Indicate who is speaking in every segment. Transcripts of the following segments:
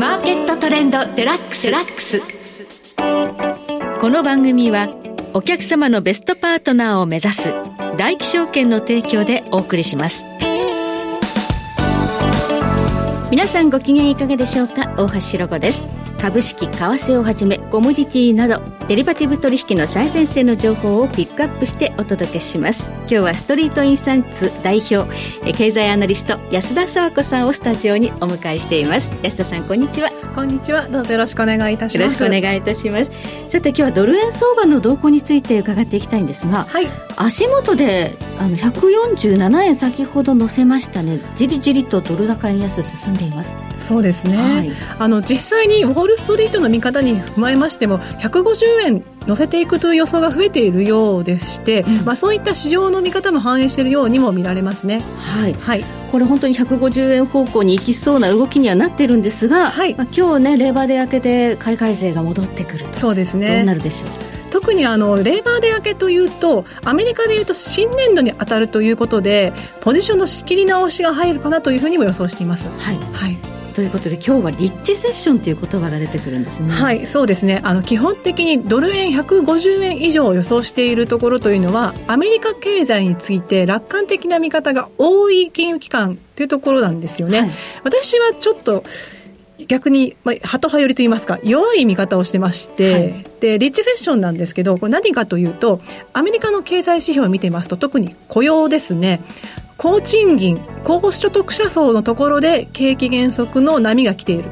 Speaker 1: マーケットトレンドデラックス。ラックスこの番組はお客様のベストパートナーを目指す大気証券の提供でお送りします。皆さんご機嫌いかがでしょうか？大橋ろ子です。株式為替をはじめコモディティなどデリバティブ取引の最前線の情報をピックアップしてお届けします。今日はストリートインサイツ代表経済アナリスト安田佐和子さんをスタジオにお迎えしています。安田さんこんにちは。
Speaker 2: こんにちは。どうぞよろしくお願いいたし
Speaker 1: ます。よろしくお願いいたします。さて今日はドル円相場の動向について伺っていきたいんですが、はい、足元であの147円先ほど乗せましたね。じりじりとドル高円安進んでいます。
Speaker 2: そうですね、はい、あの実際にウォールストリートの見方に踏まえましても150円乗せていくという予想が増えているようでして、うん、まあ、そういった市場の見方も反映しているようにも見られますね。
Speaker 1: はい、はい、これ本当に150円方向に行きそうな動きにはなってるんですが、はい。まあ、今日ねレバーで明けて買い替え税が戻ってくると。
Speaker 2: そうですね。
Speaker 1: どうなるでしょう
Speaker 2: 特にあのレーバーデー明けというとアメリカでいうと新年度に当たるということでポジションの仕切り直しが入るかなというふうにも予想しています。
Speaker 1: はい、はい。ということで今日はリッチセッションという言葉が出てくるんですね。
Speaker 2: はいそうですね。あの基本的にドル円150円以上を予想しているところというのはアメリカ経済について楽観的な見方が多い金融機関というところなんですよね、はい、私はちょっと逆に、まあ、ハト派寄りといいますか弱い見方をしてまして、はい、でリッチセッションなんですけどこれ何かというとアメリカの経済指標を見てますと特に雇用ですね。高賃金高所得者層のところで景気減速の波が来ている。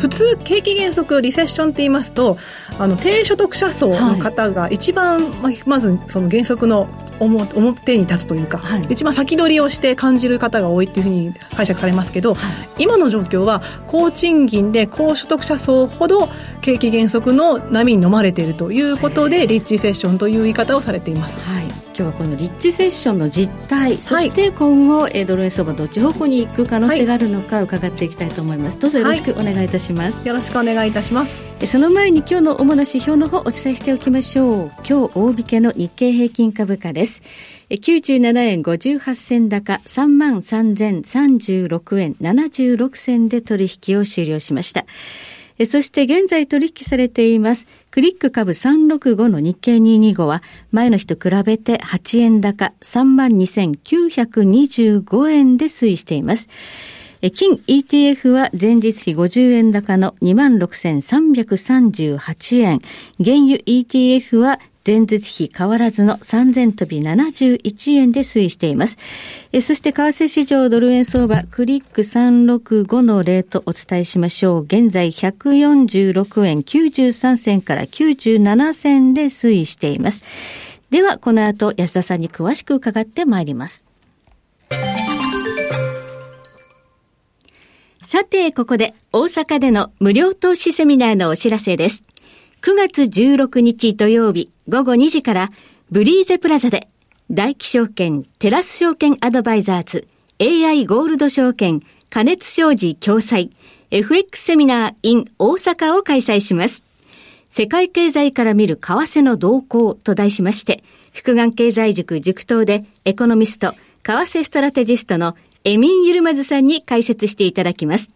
Speaker 2: 普通景気減速リセッションって言いますとあの低所得者層の方が一番、はい、まずその減速の表に立つというか、はい、一番先取りをして感じる方が多いっていうふうに解釈されますけど、はい、今の状況は高賃金で高所得者層ほど景気減速の波に飲まれているということでリッチセッションという言い方をされています、
Speaker 1: はい、今日はこのリッチセッションの実態そして今後、ドル円相場どっち方向に行く可能性があるのか伺っていきたいと思います。どうぞよろしくお願いいたします、
Speaker 2: よろしくお願いいたします。
Speaker 1: その前に今日の主な指標の方お伝えしておきましょう。今日大引けの日経平均株価です。97円58銭高3万3036円76銭で取引を終了しました。そして現在取引されています、クリック株365の日経225は、前の日と比べて8円高32,925円で推移しています。金 ETF は前日比50円高の26,338円。原油 ETF は前日比変わらずの3000飛び71円で推移しています。えそして為替市場ドル円相場クリック365のレートお伝えしましょう。現在146円93銭から97銭で推移しています。ではこの後安田さんに詳しく伺ってまいります。さて、ここで大阪での無料投資セミナーのお知らせです。9月16日土曜日午後2時からブリーゼプラザで大気証券テラス証券アドバイザーズ AI ゴールド証券加熱商事共催 FX セミナー in 大阪を開催します。世界経済から見る為替の動向と題しまして、福眼経済塾塾頭でエコノミスト、為替ストラテジストのエミン・ユルマズさんに解説していただきます。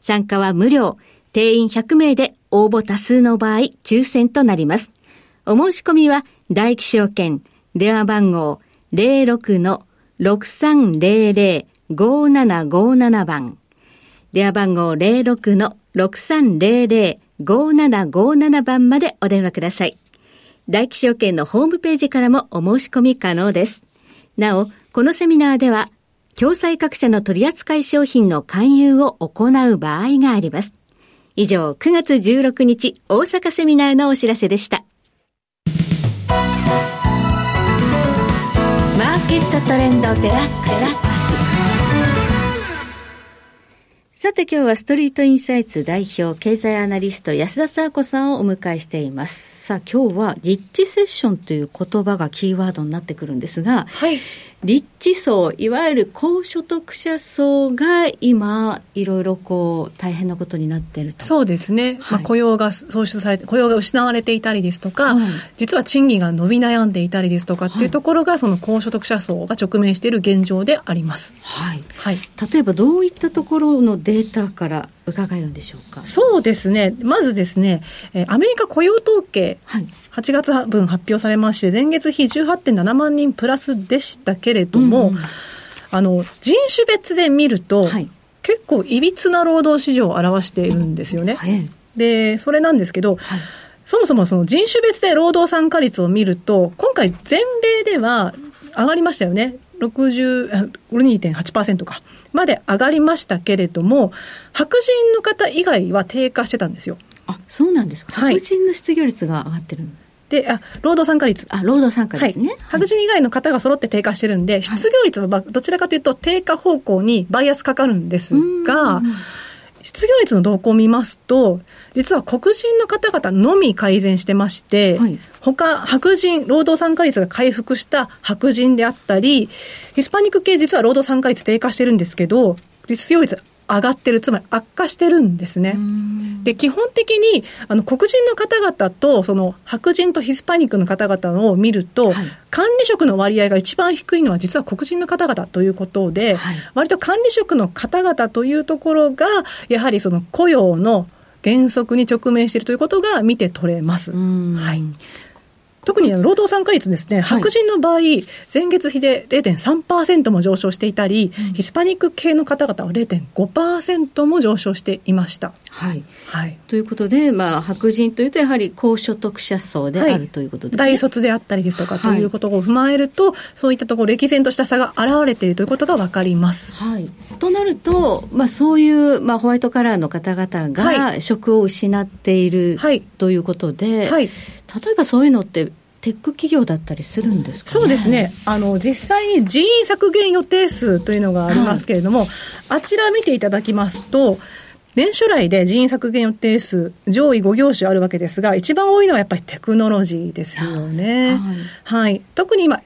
Speaker 1: 参加は無料、定員100名で応募多数の場合、抽選となります。お申し込みは、大気証券、電話番号06-6300-5757番。電話番号06-6300-5757番までお電話ください。大気証券のホームページからもお申し込み可能です。なお、このセミナーでは、共済各社の取扱い商品の勧誘を行う場合があります。以上、9月16日大阪セミナーのお知らせでした。マーケットトレンドデラックス。さて今日はストリートインサイツ代表経済アナリスト安田沙子さんをお迎えしています。さあ今日はリッチセッションという言葉がキーワードになってくるんですが、はい、立地層、いわゆる高所得者層が今、いろいろこう大変なことになっていると。
Speaker 2: そうですね、はい、まあ、雇用が創出されて、雇用が失われていたりですとか、はい、実は賃金が伸び悩んでいたりですとかっていうところが、その高所得者層が直面している現状であります。
Speaker 1: はい、はい、例えばどういったところのデータから伺えるんでしょうか？
Speaker 2: そうですね。まずですね、えアメリカ雇用統計、はい、8月分発表されまして、前月比18.7万人プラスでしたけれども、うんうん、あの、人種別で見ると、はい、結構いびつな労働市場を表しているんですよね。はい、で、それなんですけど、はいそもそもその人種別で労働参加率を見ると、今回全米では上がりましたよね。62.8%か。まで上がりましたけれども、白人の方以外は低下してたんですよ。
Speaker 1: あ、そうなんですか。白人の失業率が上がってる
Speaker 2: で、あ、労働参加率。
Speaker 1: あ、労働参加率ね。はい、
Speaker 2: 白人以外の方が揃って低下してるんで、失業率はどちらかというと低下方向にバイアスかかるんですが、失業率の動向を見ますと、実は黒人の方々のみ改善してまして、はい、他、白人、労働参加率が回復した白人であったり、ヒスパニック系実は労働参加率低下してるんですけど、失業率上がってる、つまり悪化してるんですね。で、基本的に、あの、黒人の方々と、その、白人とヒスパニックの方々を見ると、はい、管理職の割合が一番低いのは実は黒人の方々ということで、はい、割と管理職の方々というところが、やはりその雇用の原則に直面しているということが見て取れます。はい。特に労働参加率ですね、白人の場合、前月比で0.3%も上昇していたり、うん、ヒスパニック系の方々は0.5%も上昇していました。
Speaker 1: はい。はい、ということで、まあ、白人というと、やはり高所得者層である、ということですね。
Speaker 2: 大卒であったりですとか、ということを踏まえると、そういったところ、歴然とした差が現れているということが分かります。
Speaker 1: はい。となると、まあ、そういう、まあ、ホワイトカラーの方々が職を失っている、はい、ということで、はい例えばそういうのってテック企業だったりするんですか、
Speaker 2: ね、そうですね。あの実際に人員削減予定数というのがありますけれども、はい、あちら見ていただきますと年初来で人員削減予定数、上位5業種あるわけですが、一番多いのはやっぱりテクノロジーですよね。はい、はい。特に今、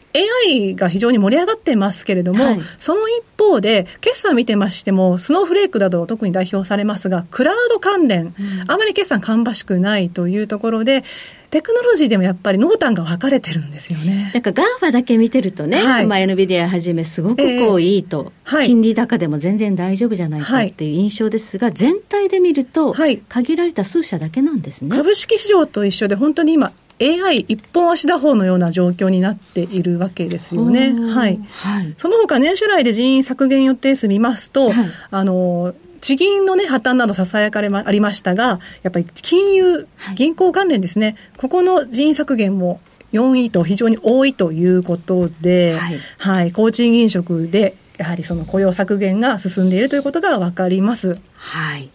Speaker 2: AI が非常に盛り上がってますけれども、はい、その一方で、決算見てましても、スノーフレークなど特に代表されますが、クラウド関連、うん、あまり決算芳しくないというところで、テクノロジーでもやっぱり濃淡が分かれてるんですよね。
Speaker 1: なんか GAFA だけ見てるとね、はい、まあ NVIDIA はじめすごくこういいと、えーはい、金利高でも全然大丈夫じゃないかっていう印象ですが、全体で見ると、限られた数社だけなんですね。
Speaker 2: 株式市場と一緒で本当に今 AI 一本足打法のような状況になっているわけですよね。はい。はい、その他年初来で人員削減予定数見ますと、はい、あの、地銀のね、破綻などささやかれま、ありましたが、やっぱり金融、銀行関連ですね、はい、ここの人員削減も4位と非常に多いということで、はい、はい、高賃金職で、やはりその雇用削減が進んでいるということが分かります。
Speaker 1: はい。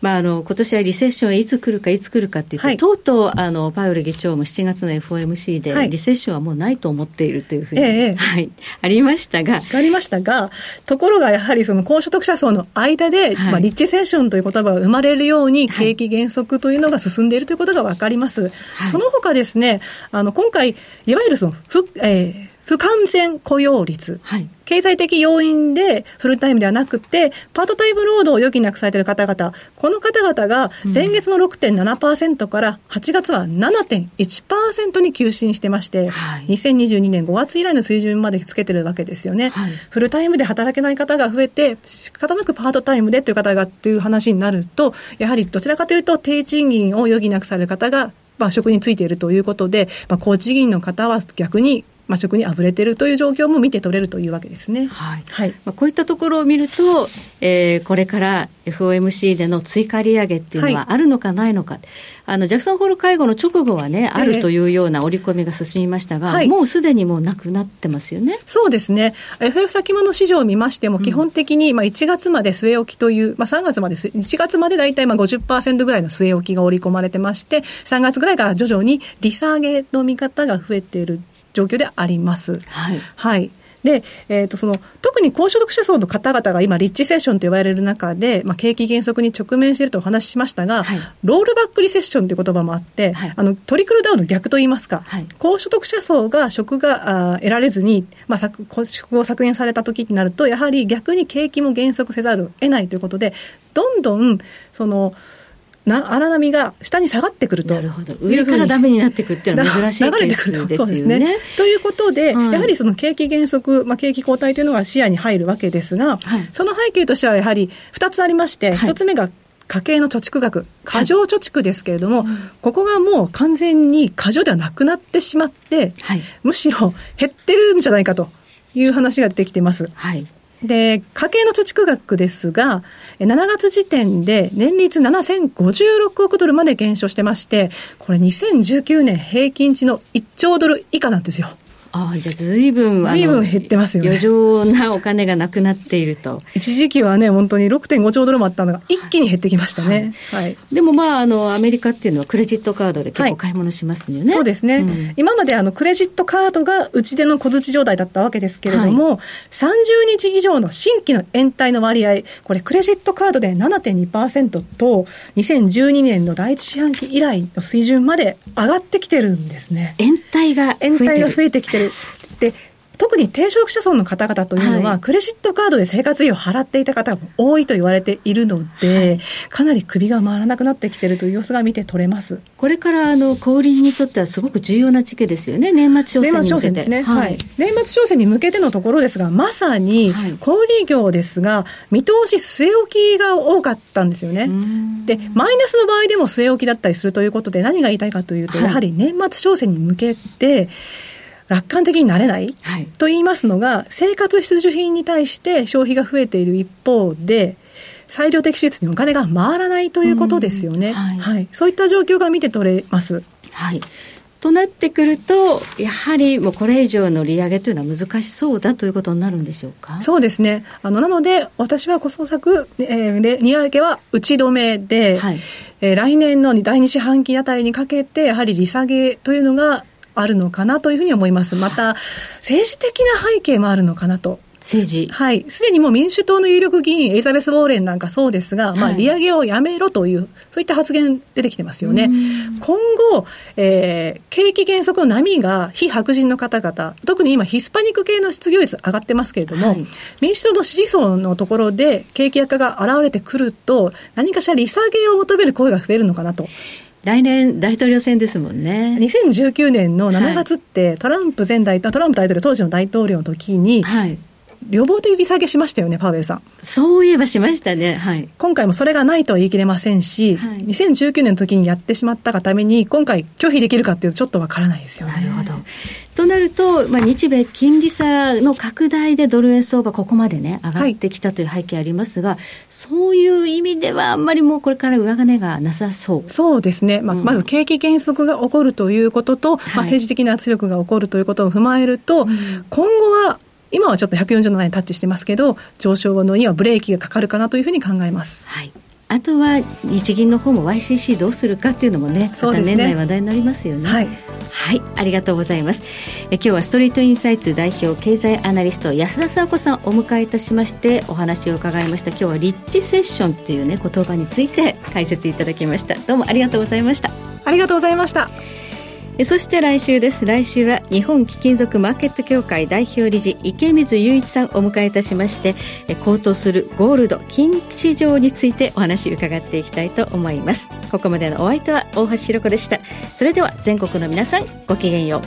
Speaker 1: まあ、あの今年はリセッションいつ来るか、いつ来るかって言って、はい、とうとうあのパウエル議長も7月の FOMC で、リセッションはもうないと思っているというふうに、ええ、はい、ありましたが。
Speaker 2: ありましたが、ところがやはりその高所得者層の間で、はい、まあ、リッチセッションという言葉が生まれるように、景気減速というのが進んでいるということが分かります。その他ですね、あの今回、いわゆるその、ふえー不完全雇用率、はい、経済的要因でフルタイムではなくて、パートタイム労働を余儀なくされている方々、この方々が前月の6.7%から8月は7.1%に急進してまして、はい、2022年5月以来の水準までつけてるわけですよね、はい、フルタイムで働けない方が増えて、仕方なくパートタイムでという方がという話になると、やはりどちらかというと、低賃金を余儀なくされる方がまあ、職についているということで、まあ、高地銀の方は逆にまあ、食にあぶれているという状況も見て取れるというわけですね。はい。
Speaker 1: はい、まあ、こういったところを見ると、えー、これから FOMC での追加利上げっていうのはあるのかないのか。はい、あの、ジャクソンホール会合の直後はね、あるというような織り込みが進みましたが、はい、もうすでにもうなくなってますよね。
Speaker 2: そうですね。FF 先物市場を見ましても、基本的に、まあ、1月まで据え置きという、まあ、3月まで、1月まで大体まあ50%ぐらいの据え置きが織り込まれてまして、3月ぐらいから徐々に利下げの見方が増えている状況であります。はい、はい。で、えー、とその特に高所得者層の方々が今、リッチセッションと呼ばれる中で、まあ、景気減速に直面しているとお話ししましたが、はい、ロールバックリセッションという言葉もあって、はい、あのトリクルダウンの逆といいますか、はい、高所得者層が職があ得られずに、まあ、職を削減された時になると、やはり逆に景気も減速せざるを得ないということで、どんどんその、な荒波が下に下がってくるとなるほど。
Speaker 1: 上からダメになっていくっていうのは珍しいケースですよね。ね。
Speaker 2: ということで、はい、やはりその景気減速、まあ、景気後退というのが視野に入るわけですが、はい、その背景としてはやはり2つありまして、はい、1つ目が家計の貯蓄額、過剰貯蓄ですけれども、はい、ここがもう完全に過剰ではなくなってしまって、はい、むしろ減ってるんじゃないかという話が出てきています。はいで、家計の貯蓄額ですが、7月時点で年率7056億ドルまで減少してまして、これ2019年平均値の1兆ドル以下なんですよ。
Speaker 1: ああ、じゃあずいぶん、
Speaker 2: ずいぶん減ってますよね。
Speaker 1: 余剰なお金がなくなっていると。
Speaker 2: 一時期はね、本当に6.5兆ドルもあったのが、一気に減ってきましたね。
Speaker 1: はい。はい、でもまあ、あの、アメリカっていうのはクレジットカードで結構買い物しますよね。はい、
Speaker 2: そうですね。うん、今まであの、クレジットカードが打ち出の小槌状態だったわけですけれども、はい、30日以上の新規の延滞の割合、これクレジットカードで7.2%と、2012年の第一四半期以来の水準まで上がってきてるんですね。
Speaker 1: 延滞が
Speaker 2: 延滞が増えてきてる。で特に低所得者層の方々というのは、はい、クレジットカードで生活費を払っていた方が多いと言われているので、はい、かなり首が回らなくなってきているという様子が見て取れます。
Speaker 1: これからあの小売りにとってはすごく重要な時期ですよね、年末商戦ですね、
Speaker 2: はい、年末商戦に向けてのところですが、まさに小売業ですが、見通し据え置きが多かったんですよね。で、マイナスの場合でも据え置きだったりするということで、何が言いたいかというと、やはり年末商戦に向けて、楽観的になれない、はい、と言いますのが、生活必需品に対して消費が増えている一方で、裁量的支出にお金が回らないということですよね。はい、はい、そういった状況が見て取れます。
Speaker 1: はい。となってくると、やはりもうこれ以上の利上げというのは難しそうだということになるんでしょうか？
Speaker 2: そうですね。あのなので、私はこそ作、えー、利上げは打ち止めで、はい、えー、来年の第二四半期あたりにかけて、やはり利下げというのがあるのかなというふうに思います。また、政治的な背景もあるのかなと。
Speaker 1: 政治
Speaker 2: はい。すでにもう民主党の有力議員、エリザベス・ウォーレンなんかそうですが、はい、まあ、利上げをやめろという、そういった発言出てきてますよね。今後、えー、景気減速の波が非白人の方々、特に今、ヒスパニック系の失業率上がってますけれども、はい、民主党の支持層のところで景気悪化が現れてくると、何かしら利下げを求める声が増えるのかなと。
Speaker 1: 来年大統領選ですもんね。
Speaker 2: 2019年の7月って、はい、トランプ前大統領、トランプ大統領、当時の大統領の時に、はい、予防的利下げしましたよね、パウエルさん。
Speaker 1: そういえばしましたね。はい。
Speaker 2: 今回もそれがないとは言い切れませんし、はい、2019年の時にやってしまったがために、今回拒否できるかっていうとちょっとわからないですよね。
Speaker 1: なるほど。となると、まあ、日米金利差の拡大でドル円相場、ここまでね、上がってきたという背景ありますが、はい、そういう意味では、あんまりもうこれから上金がなさそう
Speaker 2: そうですね、まあ、うん、まず景気減速が起こるということと、はい、まあ、政治的な圧力が起こるということを踏まえると、うん、今後は今はちょっと147円タッチしてますけど、上昇のにはブレーキがかかるかなというふうに考えます。
Speaker 1: はいあとは日銀の方も YCC どうするかっていうのもね、また年内話題になりますよね。はい、はい、ありがとうございます。え今日はストリートインサイツ代表経済アナリスト安田沙子さんをお迎えいたしましてお話を伺いました。今日はリッチセッションというね言葉について解説いただきました。どうもありがとうございました。
Speaker 2: ありがとうございました。
Speaker 1: そして来週です。来週は日本貴金属マーケット協会代表理事池水雄一さんをお迎えいたしまして高騰するゴールド金市場についてお話伺っていきたいと思います。ここまでのお相手は大橋ひろ子でした。それでは全国の皆さんごきげんよう。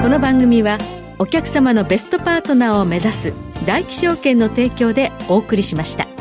Speaker 1: この番組はお客様のベストパートナーを目指す大気証券の提供でお送りしました。